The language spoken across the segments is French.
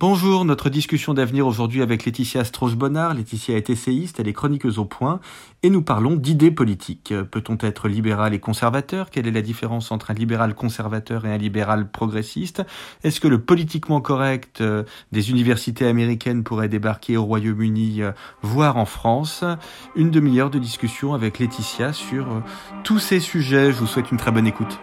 Bonjour, notre discussion d'avenir aujourd'hui avec Laetitia Strauss-Bonnard. Laetitia est essayiste, elle est chroniqueuse au point et nous parlons d'idées politiques. Peut-on être libéral et conservateur? Quelle est la différence entre un libéral conservateur et un libéral progressiste? Est-ce que le politiquement correct euh, des universités américaines pourrait débarquer au Royaume-Uni, euh, voire en France? Une demi-heure de discussion avec Laetitia sur euh, tous ces sujets. Je vous souhaite une très bonne écoute.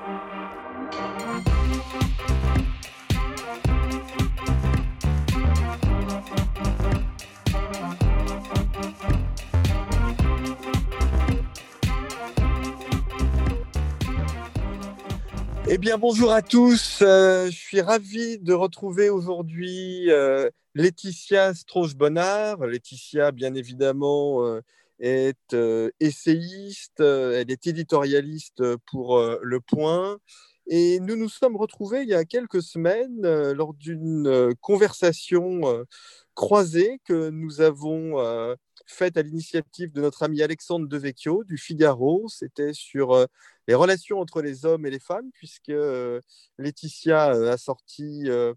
Bien, bonjour à tous. Euh, je suis ravi de retrouver aujourd'hui euh, Laetitia Strauss-Bonnard. Laetitia, bien évidemment, euh, est essayiste, elle est éditorialiste pour Le Point. Et nous nous sommes retrouvés il y a quelques semaines lors d'une conversation croisée que nous avons faite à l'initiative de notre ami Alexandre Devecchio du Figaro. C'était sur les relations entre les hommes et les femmes, puisque euh, Laetitia euh, a sorti euh,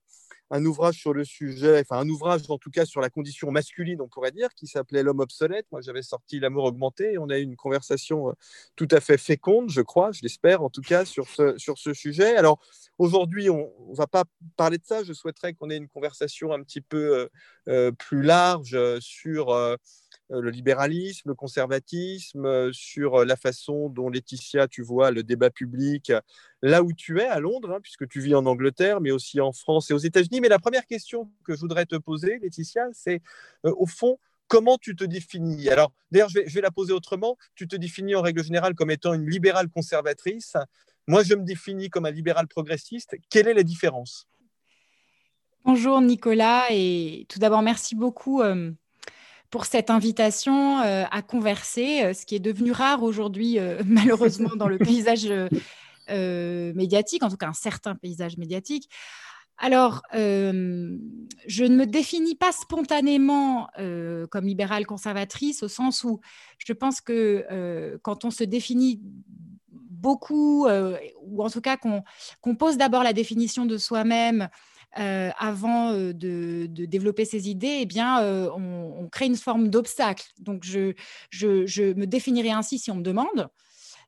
un ouvrage sur le sujet, enfin un ouvrage en tout cas sur la condition masculine, on pourrait dire, qui s'appelait L'homme obsolète. Moi, j'avais sorti L'amour augmenté et on a eu une conversation tout à fait féconde, je crois, je l'espère en tout cas, sur ce, sur ce sujet. Alors aujourd'hui, on ne va pas parler de ça. Je souhaiterais qu'on ait une conversation un petit peu plus large sur le libéralisme, le conservatisme, euh, sur euh, la façon dont Laetitia, tu vois, le débat public, là où tu es, à Londres, hein, puisque tu vis en Angleterre, mais aussi en France et aux États-Unis. Mais la première question que je voudrais te poser, Laetitia, c'est au fond, comment tu te définis? Alors, d'ailleurs, je vais, la poser autrement. Tu te définis en règle générale comme étant une libérale conservatrice. Moi, je me définis comme un libéral progressiste. Quelle est la différence? Bonjour Nicolas, et tout d'abord, merci beaucoup pour cette invitation euh, à converser, euh, ce qui est devenu rare aujourd'hui, euh, malheureusement, dans le paysage médiatique, en tout cas un certain paysage médiatique. Alors, je ne me définis pas spontanément comme libérale conservatrice, au sens où je pense que quand on se définit beaucoup, ou en tout cas qu'on pose d'abord la définition de soi-même, euh, avant euh, de, développer ses idées, eh bien, euh, on, crée une forme d'obstacle. Donc, je, je, me définirai ainsi si on me demande.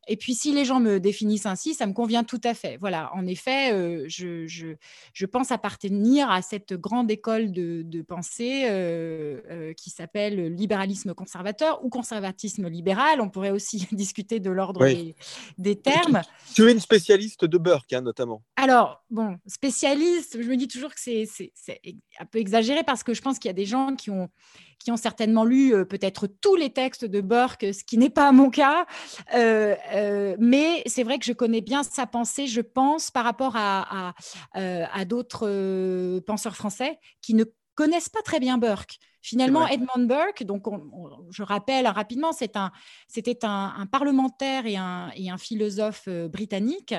Et puis, si les gens me définissent ainsi, ça me convient tout à fait. Voilà, en effet, euh, je, je, pense appartenir à cette grande école de, de pensée euh, euh, qui s'appelle libéralisme conservateur ou conservatisme libéral. On pourrait aussi discuter de l'ordre des, termes. Tu, es une spécialiste de Burke, hein, notamment. Alors, bon, spécialiste, je me dis toujours que c'est un peu exagéré parce que je pense qu'il y a des gens qui ont qui ont certainement lu euh, peut-être tous les textes de Burke, ce qui n'est pas mon cas. Euh, euh, mais c'est vrai que je connais bien sa pensée, je pense, par rapport à, à d'autres penseurs français qui ne connaissent pas très bien Burke. Finalement, Edmund Burke, donc je rappelle rapidement, c'était un, un, parlementaire et un, et un philosophe euh, britannique,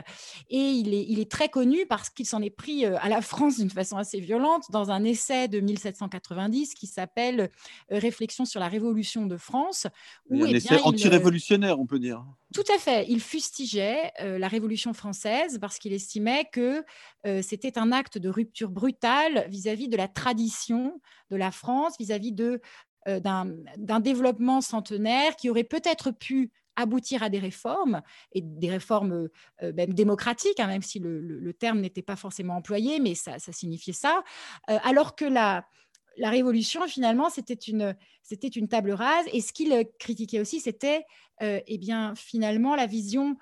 et il est, il est, très connu parce qu'il s'en est pris euh, à la France d'une façon assez violente dans un essai de 1790 qui s'appelle euh, Réflexion sur la Révolution de France. Où, un eh essai anti-révolutionnaire, on peut dire. Tout à fait. Il fustigeait la Révolution française parce qu'il estimait que c'était un acte de rupture brutale vis-à-vis -vis de la tradition de la France, vis-à-vis euh, d'un développement centenaire qui aurait peut-être pu aboutir à des réformes, et des réformes euh, même démocratiques, hein, même si le, terme n'était pas forcément employé, mais ça, signifiait ça, euh, alors que la, la Révolution, finalement, c'était une, table rase, et ce qu'il critiquait aussi, c'était eh bien, finalement la vision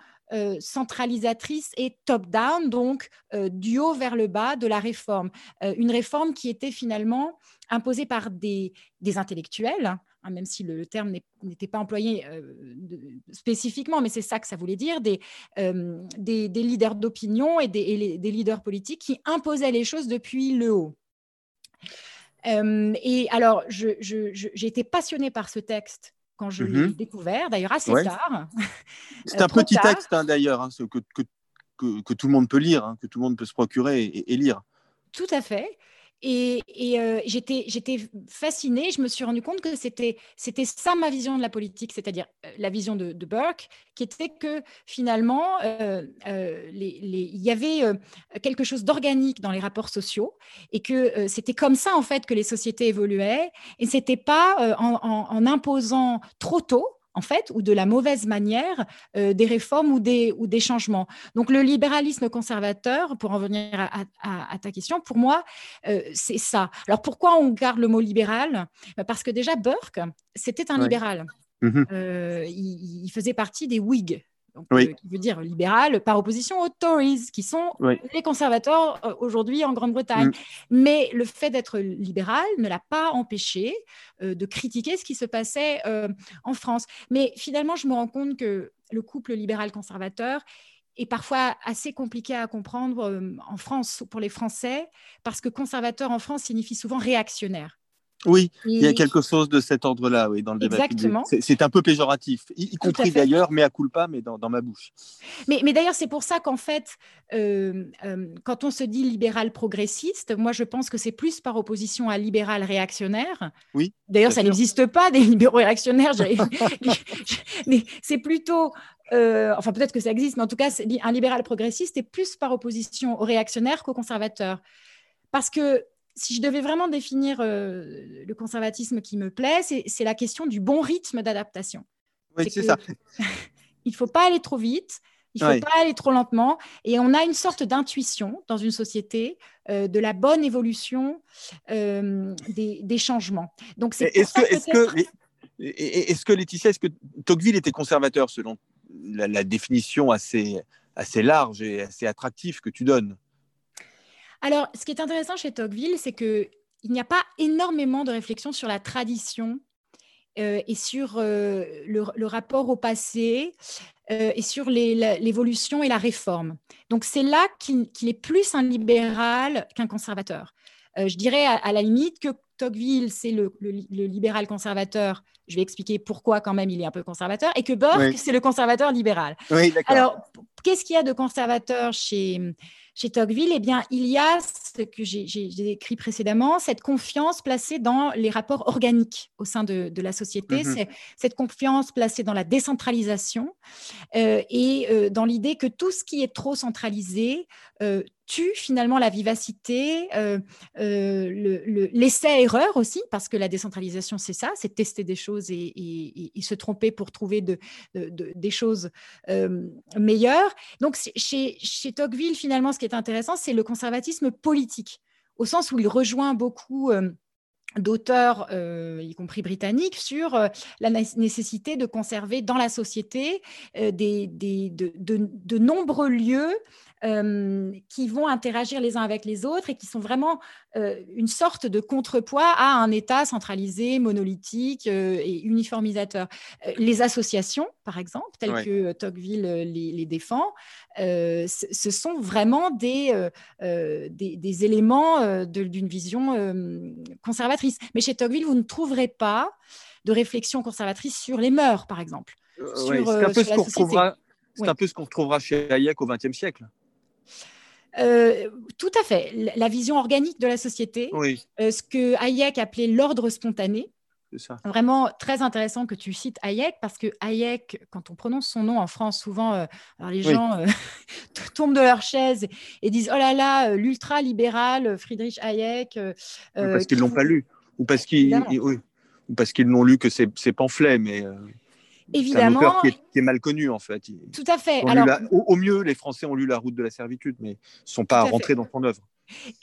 centralisatrice et top-down, donc du haut vers le bas de la réforme. une réforme qui était finalement imposée par des, intellectuels, hein, même si le, terme n'était pas employé spécifiquement, mais c'est ça que ça voulait dire, des, leaders d'opinion et, des leaders politiques qui imposaient les choses depuis le haut. Et alors, j'ai été passionnée par ce texte quand je l'ai mhm. découvert, d'ailleurs assez tard. C'est un petit texte hein, d'ailleurs, hein, que, que, que, tout le monde peut lire, hein, que tout le monde peut se procurer et, lire. Tout à fait. Et, euh, j'étais, fascinée, je me suis rendu compte que c'était, c'était ça ma vision de la politique, c'est-à-dire euh, la vision de, Burke, qui était que finalement, euh, il y avait quelque chose d'organique dans les rapports sociaux et que c'était comme ça en fait que les sociétés évoluaient. Et c'était pas en imposant trop tôt en fait, ou de la mauvaise manière euh, des réformes ou des, ou des changements. Donc le libéralisme conservateur, pour en venir à, ta question, pour moi, euh, c'est ça. Alors pourquoi on garde le mot libéral? Bah, Parce que déjà, Burke, c'était un libéral. Mmh euh, il, faisait partie des Whigs, euh, qui veut dire libéral, par opposition aux Tories, qui sont les conservateurs euh, aujourd'hui en Grande-Bretagne. Mm. Mais le fait d'être libéral ne l'a pas empêché euh, de critiquer ce qui se passait en France. Mais finalement, je me rends compte que le couple libéral-conservateur est parfois assez compliqué à comprendre en France pour les Français, parce que conservateur en France signifie souvent réactionnaire. Oui, il y a quelque chose de cet ordre-là, oui, dans le débat. Exactement. C'est un peu péjoratif, y, compris d'ailleurs, mais à culpa, mais dans, dans ma bouche. Mais, mais d'ailleurs, c'est pour ça qu'en fait, euh, euh, quand on se dit libéral progressiste, moi, je pense que c'est plus par opposition à libéral réactionnaire. Oui. D'ailleurs, ça n'existe pas des libéraux réactionnaires. mais c'est plutôt euh, enfin peut-être que ça existe, mais en tout cas, un libéral progressiste est plus par opposition aux réactionnaires qu'aux conservateurs. Parce que si je devais vraiment définir euh, le conservatisme qui me plaît, c'est la question du bon rythme d'adaptation. Oui, c'est ça. il ne faut pas aller trop vite, il ne faut pas aller trop lentement. Et on a une sorte d'intuition dans une société euh, de la bonne évolution euh, des, changements. Donc, c'est est-ce que, est que, est que, Laetitia, est-ce que Tocqueville était conservateur selon la, la définition assez, assez large et assez attractive que tu donnes? Alors, ce qui est intéressant chez Tocqueville, c'est qu'il n'y a pas énormément de réflexion sur la tradition euh, et sur euh, le, rapport au passé euh, et sur l'évolution et la réforme. Donc, c'est là qu'il est plus un libéral qu'un conservateur. je dirais à, la limite que Tocqueville, c'est le, libéral conservateur. Je vais expliquer pourquoi quand même il est un peu conservateur. Et que Burke, c'est le conservateur libéral. Oui, Alors, qu'est-ce qu'il y a de conservateur chez, chez Tocqueville, eh bien, il y a ce que j'ai écrit précédemment, cette confiance placée dans les rapports organiques au sein de, la société, mmh c'est cette confiance placée dans la décentralisation euh, et euh, dans l'idée que tout ce qui est trop centralisé euh, tue finalement la vivacité, l'essai-erreur aussi, parce que la décentralisation, c'est ça, c'est tester des choses et, se tromper pour trouver des choses meilleures. Donc, chez, chez Tocqueville, finalement, ce qui est intéressant, c'est le conservatisme politique, au sens où il rejoint beaucoup euh, d'auteurs, euh, y compris britanniques, sur euh, la nécessité de conserver dans la société des, de, nombreux lieux euh, qui vont interagir les uns avec les autres et qui sont vraiment euh, une sorte de contrepoids à un État centralisé, monolithique euh, et uniformisateur. les associations, par exemple, telles que Tocqueville les, défend, ce sont vraiment des, des, éléments d'une vision conservatrice. Mais chez Tocqueville, vous ne trouverez pas de réflexion conservatrice sur les mœurs, par exemple. c'est un, peu ce qu'on retrouvera chez Hayek au XXe siècle. Euh, tout à fait. La vision organique de la société, euh, ce que Hayek appelait l'ordre spontané. Ça. Vraiment très intéressant que tu cites Hayek parce que Hayek, quand on prononce son nom en France, souvent euh, les gens tombent de leur chaise et, disent oh là là, l'ultra libéral Friedrich Hayek. parce qu'ils ne l'ont pas lu ou parce qu'ils parce qu'ils n'ont lu que ses, pamphlets, mais évidemment. C'est un auteur qui est, mal connu, en fait. Tout à fait. au, mieux, les Français ont lu La route de la servitude, mais ne sont pas rentrés dans son œuvre.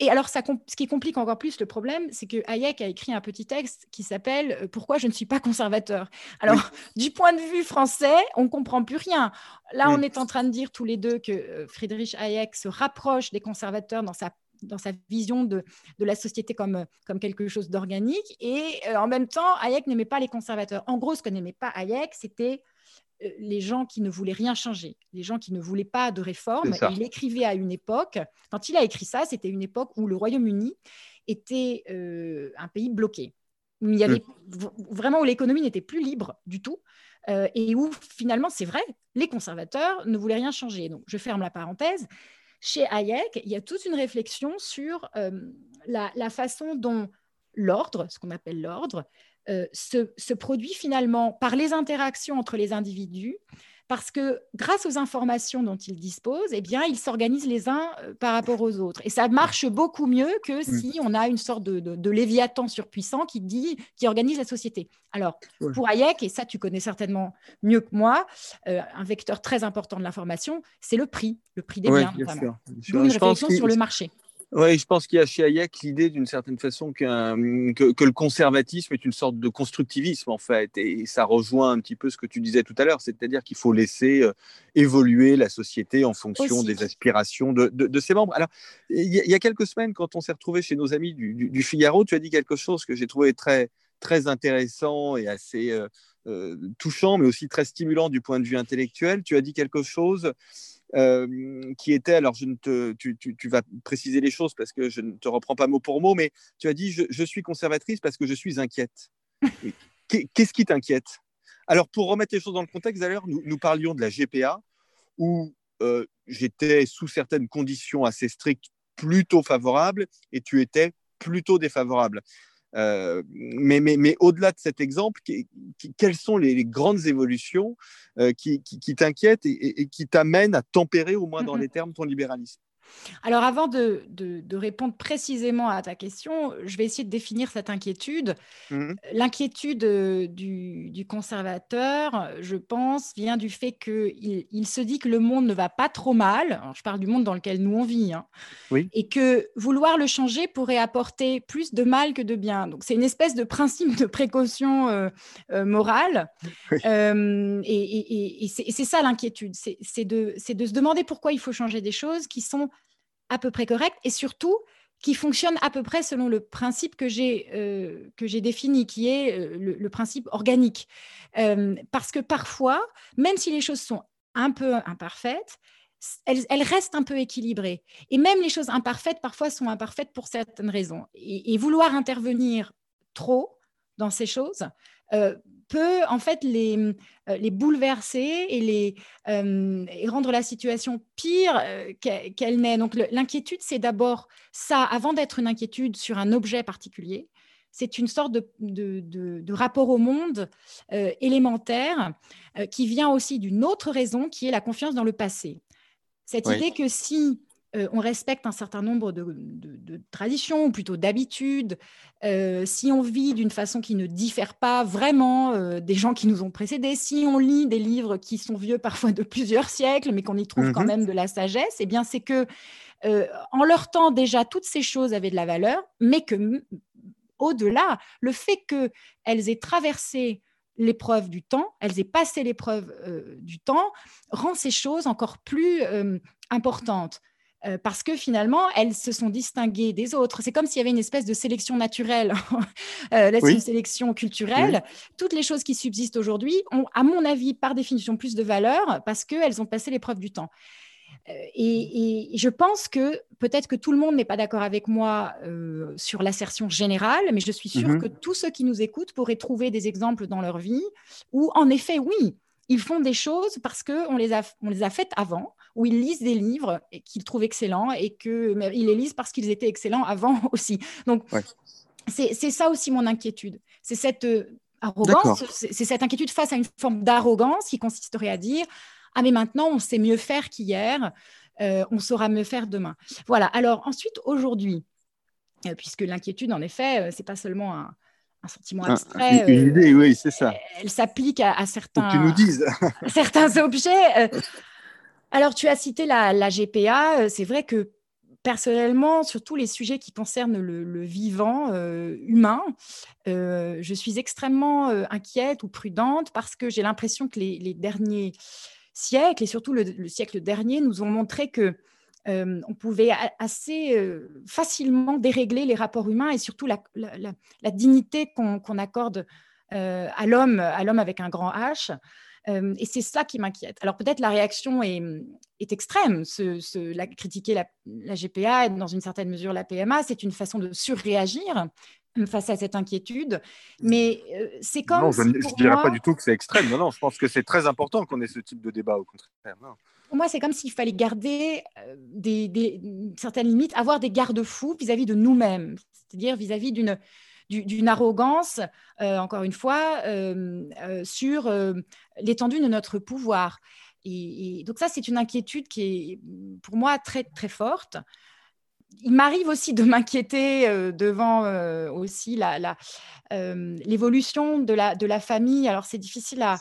Et alors, ça, ce qui complique encore plus le problème, c'est que Hayek a écrit un petit texte qui s'appelle euh, Pourquoi je ne suis pas conservateur? Alors, du point de vue français, on ne comprend plus rien. Là, on est en train de dire tous les deux que euh, Friedrich Hayek se rapproche des conservateurs dans sa dans sa vision de, de, la société comme, comme quelque chose d'organique. Et euh, en même temps, Hayek n'aimait pas les conservateurs. En gros, ce que n'aimait pas Hayek, c'était euh, les gens qui ne voulaient rien changer, les gens qui ne voulaient pas de réforme. Il écrivait à une époque, quand il a écrit ça, c'était une époque où le Royaume-Uni était euh, un pays bloqué. il y avait vraiment où l'économie n'était plus libre du tout. et où finalement, c'est vrai, les conservateurs ne voulaient rien changer. Donc, je ferme la parenthèse. Chez Hayek, il y a toute une réflexion sur la, façon dont l'ordre, ce qu'on appelle l'ordre, se, produit finalement par les interactions entre les individus parce que grâce aux informations dont ils disposent, eh bien, ils s'organisent les uns euh, par rapport aux autres. Et ça marche beaucoup mieux que mm. si on a une sorte de, léviathan surpuissant qui dit, qui organise la société. Alors, pour Hayek, et ça tu connais certainement mieux que moi, euh, un vecteur très important de l'information, c'est le prix, le prix des biens. Bien sûr, une réflexion sur le marché. Oui, je pense qu'il y a chez Hayek l'idée d'une certaine façon que, que, le conservatisme est une sorte de constructivisme en fait, et ça rejoint un petit peu ce que tu disais tout à l'heure, c'est-à-dire qu'il faut laisser euh, évoluer la société en fonction des aspirations de, de, ses membres. Alors, il y, a quelques semaines, quand on s'est retrouvé chez nos amis du, du, Figaro, tu as dit quelque chose que j'ai trouvé très, très intéressant et assez euh, euh, touchant, mais aussi très stimulant du point de vue intellectuel. Tu as dit quelque chose euh, qui était, alors je ne te, tu, tu, vas préciser les choses parce que je ne te reprends pas mot pour mot, mais tu as dit je, suis conservatrice parce que je suis inquiète. Qu'est-ce qui t'inquiète? Alors pour remettre les choses dans le contexte, d'ailleurs, nous, nous, parlions de la GPA où euh, j'étais sous certaines conditions assez strictes plutôt favorable et tu étais plutôt défavorable. Euh, mais, mais, mais au-delà de cet exemple, quelles sont les, grandes évolutions euh, qui, qui, t'inquiètent et, qui t'amènent à tempérer, au moins dans les termes, ton libéralisme? Alors avant de, répondre précisément à ta question, je vais essayer de définir cette inquiétude. Mmh L'inquiétude euh, du, conservateur, je pense, vient du fait qu'il il se dit que le monde ne va pas trop mal. je parle du monde dans lequel nous on vit. Hein, et que vouloir le changer pourrait apporter plus de mal que de bien. Donc c'est une espèce de principe de précaution euh, euh, morale. et, et c'est ça l'inquiétude. C'est de, de se demander pourquoi il faut changer des choses qui sont à peu près correct et surtout qui fonctionne à peu près selon le principe que j'ai euh, défini, qui est euh, le, principe organique. Euh, parce que parfois, même si les choses sont un peu imparfaites, elles, restent un peu équilibrées. Et même les choses imparfaites, parfois, sont imparfaites pour certaines raisons. et vouloir intervenir trop dans ces choses peut en fait les, euh, les bouleverser et, les, euh, et rendre la situation pire euh, qu'elle n'est. Donc l'inquiétude, c'est d'abord ça, avant d'être une inquiétude sur un objet particulier, c'est une sorte de, de, de, rapport au monde élémentaire qui vient aussi d'une autre raison qui est la confiance dans le passé. Cette idée que si euh, on respecte un certain nombre de, traditions, ou plutôt d'habitudes, euh, si on vit d'une façon qui ne diffère pas vraiment euh, des gens qui nous ont précédés, si on lit des livres qui sont vieux parfois de plusieurs siècles, mais qu'on y trouve quand mmh même de la sagesse, eh bien c'est que en leur temps déjà toutes ces choses avaient de la valeur, mais que au-delà, le fait qu'elles aient traversé l'épreuve du temps, elles aient passé l'épreuve du temps, rend ces choses encore plus importantes. Euh, parce que finalement, elles se sont distinguées des autres. C'est comme s'il y avait une espèce de sélection naturelle, euh, là une sélection culturelle. Toutes les choses qui subsistent aujourd'hui ont, à mon avis, par définition, plus de valeur parce qu'elles ont passé l'épreuve du temps. Euh, et, je pense que peut-être que tout le monde n'est pas d'accord avec moi sur l'assertion générale, mais je suis sûre mmh que tous ceux qui nous écoutent pourraient trouver des exemples dans leur vie où, en effet, oui, ils font des choses parce qu'on les, a, on les a faites avant, où ils lisent des livres qu'ils trouvent excellents et qu'ils les lisent parce qu'ils étaient excellents avant aussi. Donc, c'est ça aussi mon inquiétude. C'est cette euh, arrogance, c'est cette inquiétude face à une forme d'arrogance qui consisterait à dire Ah, mais maintenant, on sait mieux faire qu'hier, euh, on saura mieux faire demain. Voilà. Alors, ensuite, aujourd'hui, euh, puisque l'inquiétude, en effet, c'est pas seulement un, sentiment abstrait. une idée, oui, c'est ça. Elle s'applique à, certains, tu nous dises. certains objets. Alors, tu as cité la, GPA. Euh, c'est vrai que personnellement, sur tous les sujets qui concernent le, vivant euh, humain, euh, je suis extrêmement inquiète ou prudente parce que j'ai l'impression que les, derniers siècles, et surtout le, siècle dernier, nous ont montré que on pouvait assez facilement dérégler les rapports humains et surtout la, dignité qu'on accorde à l'homme, à l'homme avec un grand H et c'est ça qui m'inquiète. Alors peut-être la réaction est, est extrême. Ce, la, critiquer la, la, GPA et dans une certaine mesure la PMA, c'est une façon de surréagir face à cette inquiétude. Mais c'est comme... Non, je ne dirais pas du tout que c'est extrême. Non, non, je pense que c'est très important qu'on ait ce type de débat, au contraire. Pour moi, c'est comme s'il fallait garder euh, des, certaines limites, avoir des garde-fous vis-à-vis de nous-mêmes, c'est-à-dire vis-à-vis d'une d'une arrogance, euh, encore une fois, euh, sur l'étendue de notre pouvoir. Et, donc ça, c'est une inquiétude qui est pour moi très très forte. Il m'arrive aussi de m'inquiéter devant aussi l'évolution la, de, la, de la famille. Alors c'est difficile à,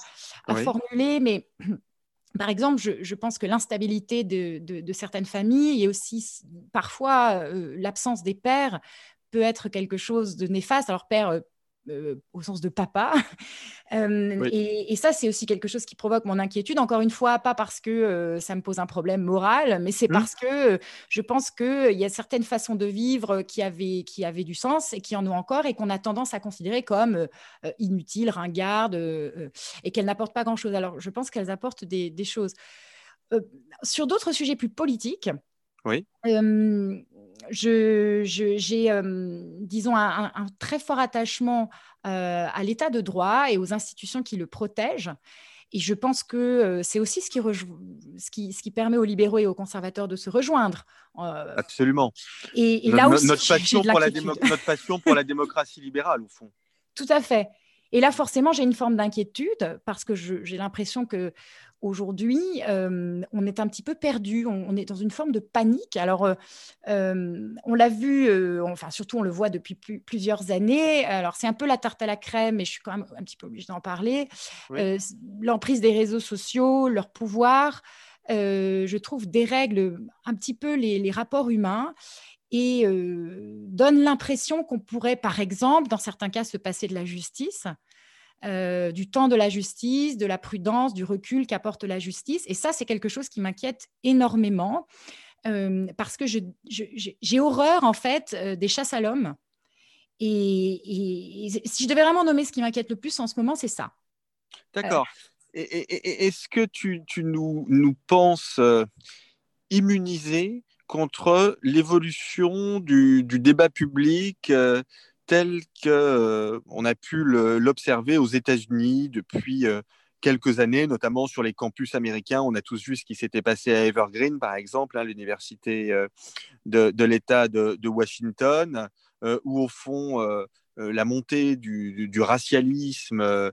à formuler, mais par exemple, je, pense que l'instabilité de, certaines familles et aussi parfois euh, l'absence des pères peut être quelque chose de néfaste. Alors, père, euh, au sens de papa. Euh, et, ça, c'est aussi quelque chose qui provoque mon inquiétude. Encore une fois, pas parce que euh, ça me pose un problème moral, mais c'est mmh. parce que je pense qu'il y a certaines façons de vivre qui avaient, qui avaient du sens et qui en ont encore et qu'on a tendance à considérer comme inutiles, ringardes et qu'elles n'apportent pas grand-chose. Alors, je pense qu'elles apportent des, des choses. sur d'autres sujets plus politiques, oui j'ai, euh, disons, un, très fort attachement euh, à l'état de droit et aux institutions qui le protègent. Et je pense que c'est aussi ce qui, ce, qui, ce qui, permet aux libéraux et aux conservateurs de se rejoindre. Absolument. Et, là aussi, notre, passion pour la notre passion pour la démocratie libérale, au fond. Tout à fait. Et là, forcément, j'ai une forme d'inquiétude parce que j'ai l'impression que aujourd'hui, euh, on est un petit peu perdu, on, est dans une forme de panique. Alors, euh, euh, on l'a vu, enfin surtout on le voit depuis plusieurs années. Alors, c'est un peu la tarte à la crème, mais je suis quand même un petit peu obligée d'en parler. L'emprise des réseaux sociaux, leur pouvoir, je trouve, dérègle un petit peu les rapports humains et donne l'impression qu'on pourrait, par exemple, dans certains cas, se passer de la justice. Euh, du temps de la justice, de la prudence, du recul qu'apporte la justice. Et ça, c'est quelque chose qui m'inquiète énormément euh, parce que j'ai horreur, en fait, euh, des chasses à l'homme. Et, si je devais vraiment nommer ce qui m'inquiète le plus en ce moment, c'est ça. D'accord. Est-ce que tu, nous, nous, penses contre l'évolution du, débat public tel qu'on euh, a pu l'observer aux États-Unis depuis euh, quelques années, notamment sur les campus américains. On a tous vu ce qui s'était passé à Evergreen, par exemple, hein, l'université euh, de, l'État de, Washington, où au fond, la montée du, racialisme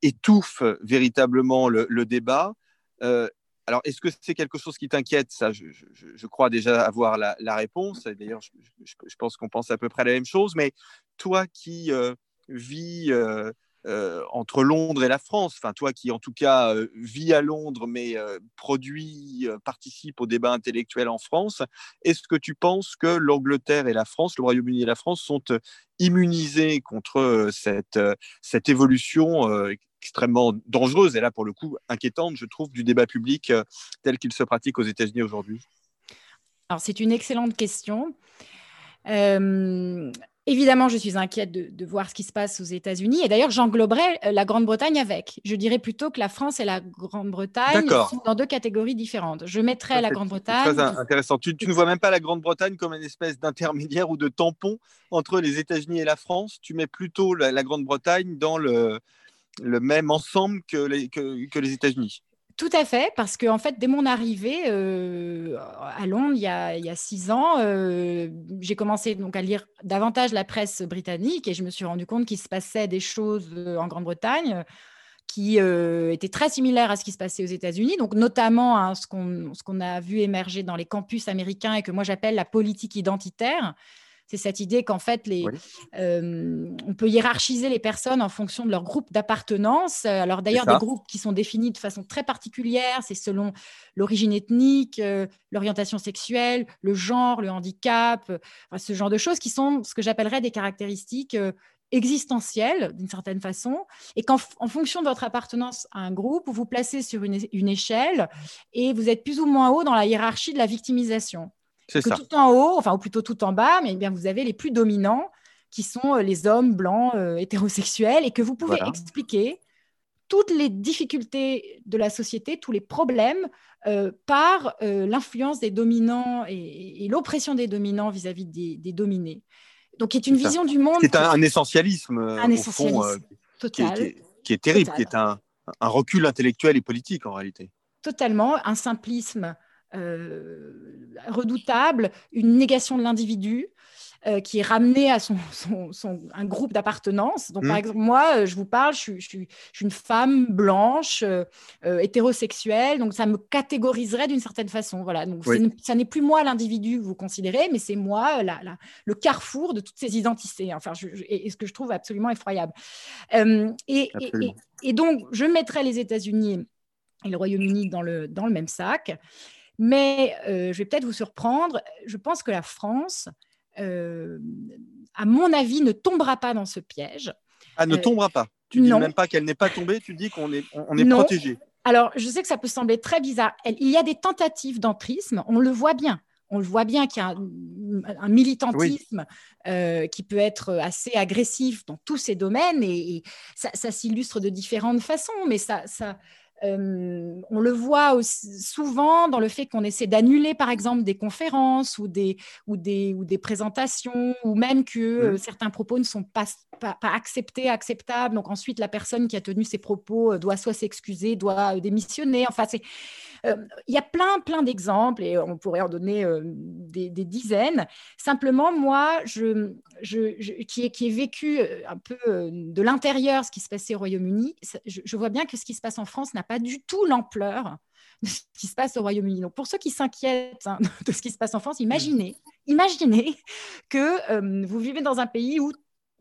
étouffe véritablement le, le débat. Alors, est-ce que c'est quelque chose qui t'inquiète? Ça, je, crois déjà avoir la, réponse. D'ailleurs, je, pense qu'on pense à peu près la même chose. Mais toi qui euh, vis euh, euh, entre Londres et la France, enfin toi qui en tout cas vis à Londres mais produit, participe au débat intellectuel en France, est-ce que tu penses que l'Angleterre et la France, le Royaume-Uni et la France sont immunisés contre cette évolution extrêmement dangereuse et là pour le coup inquiétante, je trouve, du débat public euh, tel qu'il se pratique aux États-Unis aujourd'hui Alors c'est une excellente question. Euh, évidemment, je suis inquiète de, voir ce qui se passe aux États-Unis. Et d'ailleurs, j'engloberais euh, la Grande-Bretagne avec. Je dirais plutôt que la France et la Grande-Bretagne sont dans deux catégories différentes. Je mettrais la Grande-Bretagne. Très intéressant. Tu, ne vois même pas la Grande-Bretagne comme une espèce d'intermédiaire ou de tampon entre les États-Unis et la France? Tu mets plutôt la Grande-Bretagne dans le, le même ensemble que les, États-Unis. Tout à fait, parce que en fait, dès mon arrivée euh, à Londres, il y, a, il y a six ans, euh, j'ai commencé donc à lire davantage la presse britannique et je me suis rendu compte qu'il se passait des choses euh, en Grande-Bretagne qui étaient très similaires à ce qui se passait aux États-Unis, donc notamment hein, ce qu'on a vu émerger dans les campus américains et que moi j'appelle la politique identitaire, c'est cette idée qu'en fait, les, euh, on peut hiérarchiser les personnes en fonction de leur groupe d'appartenance. Alors d'ailleurs, des groupes qui sont définis de façon très particulière, c'est selon l'origine ethnique, euh, l'orientation sexuelle, le genre, le handicap, ce genre de choses qui sont ce que j'appellerais des caractéristiques euh, existentielles d'une certaine façon, et qu'en en fonction de votre appartenance à un groupe, vous vous placez sur une, une échelle et vous êtes plus ou moins haut dans la hiérarchie de la victimisation. C'est ça. Tout en haut, enfin, ou plutôt tout en bas, mais eh bien vous avez les plus dominants qui sont euh, les hommes blancs euh, hétérosexuels et que vous pouvez expliquer toutes les difficultés de la société, tous les problèmes euh, par l'influence des dominants et, l'oppression des dominants vis-à-vis des, dominés. Donc, c'est une vision du monde. C'est un, essentialisme, un essentialisme total. Qui est, terrible, qui est un, un recul intellectuel et politique en réalité. totalement un simplisme redoutable, une négation de l'individu. Euh, qui est ramené à son, un groupe d'appartenance. Donc, par mmh. exemple, moi, euh, je vous parle, je, suis une femme blanche, euh, hétérosexuelle, donc ça me catégoriserait d'une certaine façon. Voilà. Donc, ça n'est plus moi l'individu que vous considérez, mais c'est moi la, le carrefour de toutes ces identités. Enfin, et, ce que je trouve absolument effroyable. Et, et, donc, je mettrais les États-Unis et le Royaume-Uni dans le, dans le même sac. Mais je vais peut-être vous surprendre. Je pense que la France euh, à mon avis, ne tombera pas dans ce piège. Ah, ne euh, tombera pas Tu ne dis même pas qu'elle n'est pas tombée, tu dis qu'on est, on est protégé. Alors, je sais que ça peut sembler très bizarre. Il y a des tentatives d'entrisme, on le voit bien. On le voit bien qu'il y a un, militantisme euh, qui peut être assez agressif dans tous ces domaines et, ça, ça s'illustre de différentes façons, mais ça, ça, euh, on le voit souvent dans le fait qu'on essaie d'annuler, par exemple, des conférences ou des, ou des, ou des présentations, ou même que euh, certains propos ne sont pas, pas, acceptés, acceptables. Donc ensuite, la personne qui a tenu ces propos euh, doit soit s'excuser, doit démissionner. Enfin, c'est euh, il y a plein, plein d'exemples et on pourrait en donner euh, des, dizaines. Simplement, moi, je, qui, ai, qui vécu un peu de l'intérieur ce qui se passait au Royaume-Uni, je, vois bien que ce qui se passe en France n'a pas du tout l'ampleur de ce qui se passe au Royaume-Uni. Donc, pour ceux qui s'inquiètent hein, de ce qui se passe en France, imaginez, imaginez que vous vivez dans un pays où,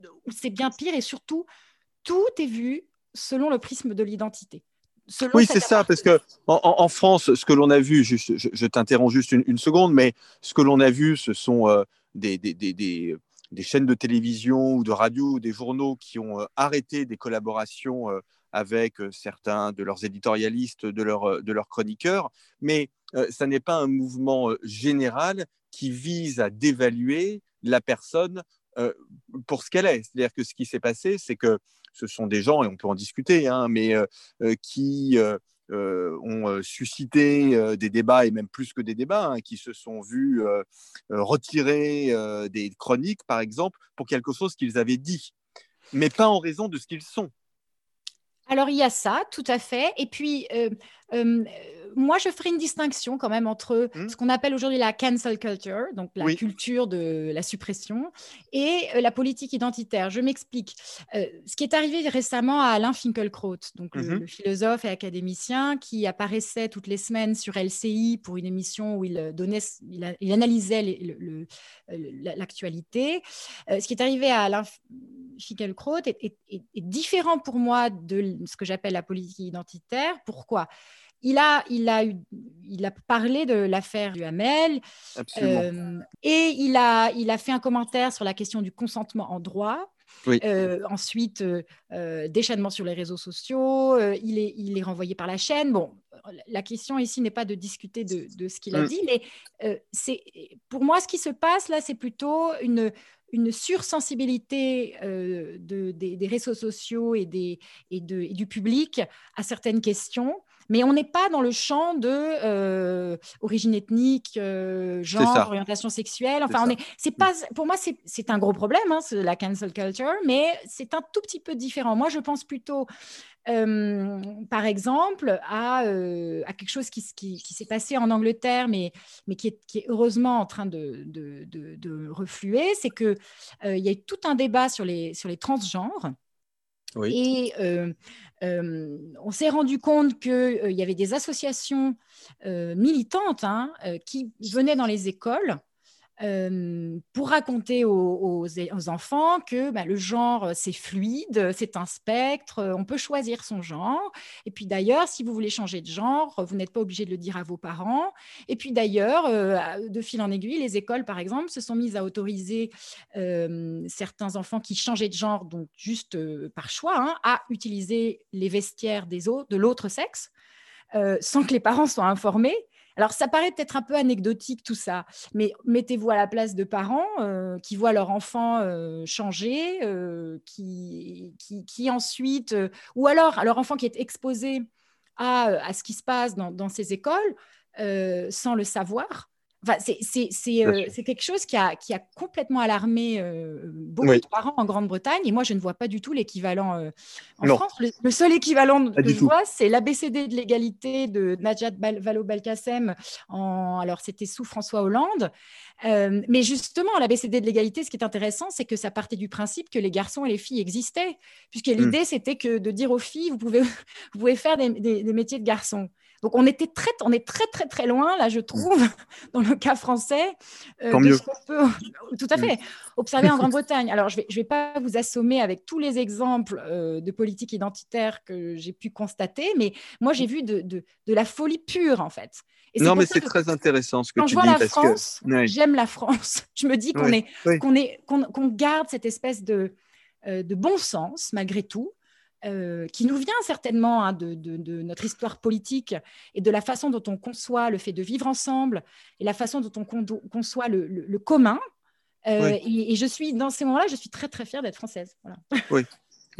où c'est bien pire et surtout, tout est vu selon le prisme de l'identité oui, c'est ça, parce que en, France, ce que l'on a vu, juste, je, t'interromps juste une, seconde, mais ce que l'on a vu, ce sont euh, des, des, des, des, chaînes de télévision ou de radio ou des journaux qui ont euh, arrêté des collaborations euh, avec certains de leurs éditorialistes, de, leur, de leurs chroniqueurs, mais ça n'est pas un mouvement général qui vise à dévaluer la personne pour ce qu'elle est. C'est-à-dire que ce qui s'est passé, c'est que ce sont des gens, et on peut en discuter, hein, mais qui ont suscité des débats, et même plus que des débats, hein, qui se sont vus retirer des chroniques, par exemple, pour quelque chose qu'ils avaient dit, mais pas en raison de ce qu'ils sont. Alors il y a ça, tout à fait. Et puis, moi, je ferai une distinction quand même entre mmh. ce qu'on appelle aujourd'hui la cancel culture, donc la culture de la suppression, et euh, la politique identitaire. Je m'explique. Euh, ce qui est arrivé récemment à Alain Finkielkraut, donc le, mmh philosophe et académicien qui apparaissait toutes les semaines sur LCI pour une émission où il, euh, donnait, il, analysait l'actualité. ce qui est arrivé à Alain Finkielkraut est, est différent pour moi de ce que j'appelle la politique identitaire. Pourquoi? Il a, il, a il a parlé de l'affaire du Hamel euh, et il a, il a fait un commentaire sur la question du consentement en droit. Euh, ensuite, euh, déchaînement sur les réseaux sociaux, il, est, il est renvoyé par la chaîne. Bon, la question ici n'est pas de discuter de, de ce qu'il a mm. dit, mais c'est pour moi, ce qui se passe là, c'est plutôt une, une sursensibilité de, des, réseaux sociaux et, des, et, de, et, du public à certaines questions mais on n'est pas dans le champ de euh, origine ethnique, euh, genre, orientation sexuelle. Enfin, on est, c'est pas, pour moi, c'est un gros problème, hein, la cancel culture, mais c'est un tout petit peu différent. Moi, je pense plutôt, euh, par exemple, à, à, quelque chose qui, qui, s'est passé en Angleterre, mais, mais qui, est, qui est heureusement en train de, de, de, refluer. C'est qu'il il y a eu tout un débat sur les, sur les transgenres. Et euh, euh, on s'est rendu compte qu'il euh, y avait des associations militantes hein, qui venaient dans les écoles euh, pour raconter aux, enfants que bah, le genre, euh, c'est fluide, c'est un spectre, euh, on peut choisir son genre. Et puis d'ailleurs, si vous voulez changer de genre, vous n'êtes pas obligé de le dire à vos parents. Et puis d'ailleurs, de fil en aiguille, les écoles, par exemple, se sont mises à autoriser certains enfants qui changeaient de genre, donc juste par choix, hein, à utiliser les vestiaires des autres, de l'autre sexe. sans que les parents soient informés. Alors, ça paraît peut-être un peu anecdotique tout ça, mais mettez-vous à la place de parents euh, qui voient leur enfant euh, changer, euh, qui, ensuite, ou alors leur enfant qui est exposé à ce qui se passe dans, ces écoles sans le savoir. Enfin, euh, c'est quelque chose qui a, qui a complètement alarmé euh, beaucoup de parents en Grande-Bretagne. Et moi, je ne vois pas du tout l'équivalent euh, en France. Le, seul équivalent que je vois, c'est l'ABCD de l'égalité de Najat Vallaud-Belkacem. Alors, c'était sous François Hollande. mais justement, l'ABCD de l'égalité, ce qui est intéressant, c'est que ça partait du principe que les garçons et les filles existaient. Puisque hmm. l'idée, c'était que de dire aux filles, vous pouvez, vous pouvez faire des, des métiers de garçons. Donc on était très, on est très très très loin là, je trouve, dans le cas français, euh, de ce qu'on peut tout à fait observer en Grande-Bretagne. Alors je vais, je vais pas vous assommer avec tous les exemples euh, de politique identitaire que j'ai pu constater, mais moi j'ai vu de, de, la folie pure en fait. non, mais c'est très intéressant ce que quand tu dis. Quand je vois la France, j'aime la France. Je me dis qu'on est, qu'on est, qu'on garde cette espèce de, euh, de bon sens malgré tout. Euh, qui nous vient certainement hein, de, notre histoire politique et de la façon dont on conçoit le fait de vivre ensemble et la façon dont on conçoit le, commun. Euh, et, je suis, dans ces moments-là, je suis très, très fière d'être française. Oui.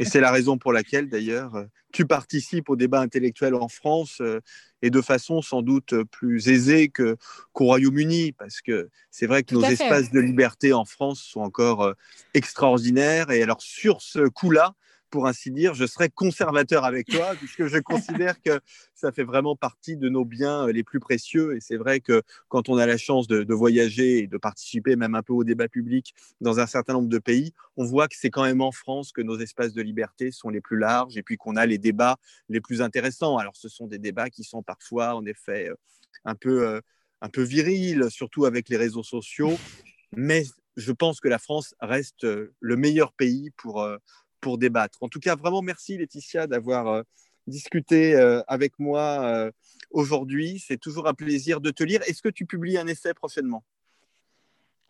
Et c'est la raison pour laquelle, d'ailleurs, tu participes au débat intellectuel en France euh, et de façon sans doute plus aisée qu'au Royaume-Uni, parce que c'est vrai que nos espaces de liberté en France sont encore extraordinaires. Et alors, sur ce coup-là, pour ainsi dire, je serai conservateur avec toi, puisque je considère que ça fait vraiment partie de nos biens euh, les plus précieux. Et c'est vrai que quand on a la chance de, voyager et de participer même un peu au débat public dans un certain nombre de pays, on voit que c'est quand même en France que nos espaces de liberté sont les plus larges et puis qu'on a les débats les plus intéressants. Alors ce sont des débats qui sont parfois en effet euh, un peu, euh, un peu virils, surtout avec les réseaux sociaux. Mais je pense que la France reste le meilleur pays pour, pour débattre. En tout cas, vraiment merci Laetitia d'avoir euh, discuté euh, avec moi euh, aujourd'hui. C'est toujours un plaisir de te lire. Est-ce que tu publies un essai prochainement?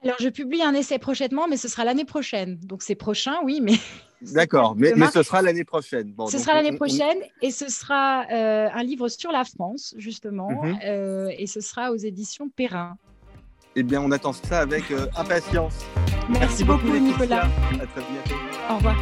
Alors, je publie un essai prochainement, mais ce sera l'année prochaine. Donc, c'est prochain, oui, mais. D'accord, mais, mais, ce sera l'année prochaine. ce sera l'année prochaine et ce sera un livre sur la France, justement, mhm. et ce sera aux éditions Perrin. Eh bien, on attend ça avec impatience. Merci, beaucoup, Nicolas. À très bientôt. Au revoir.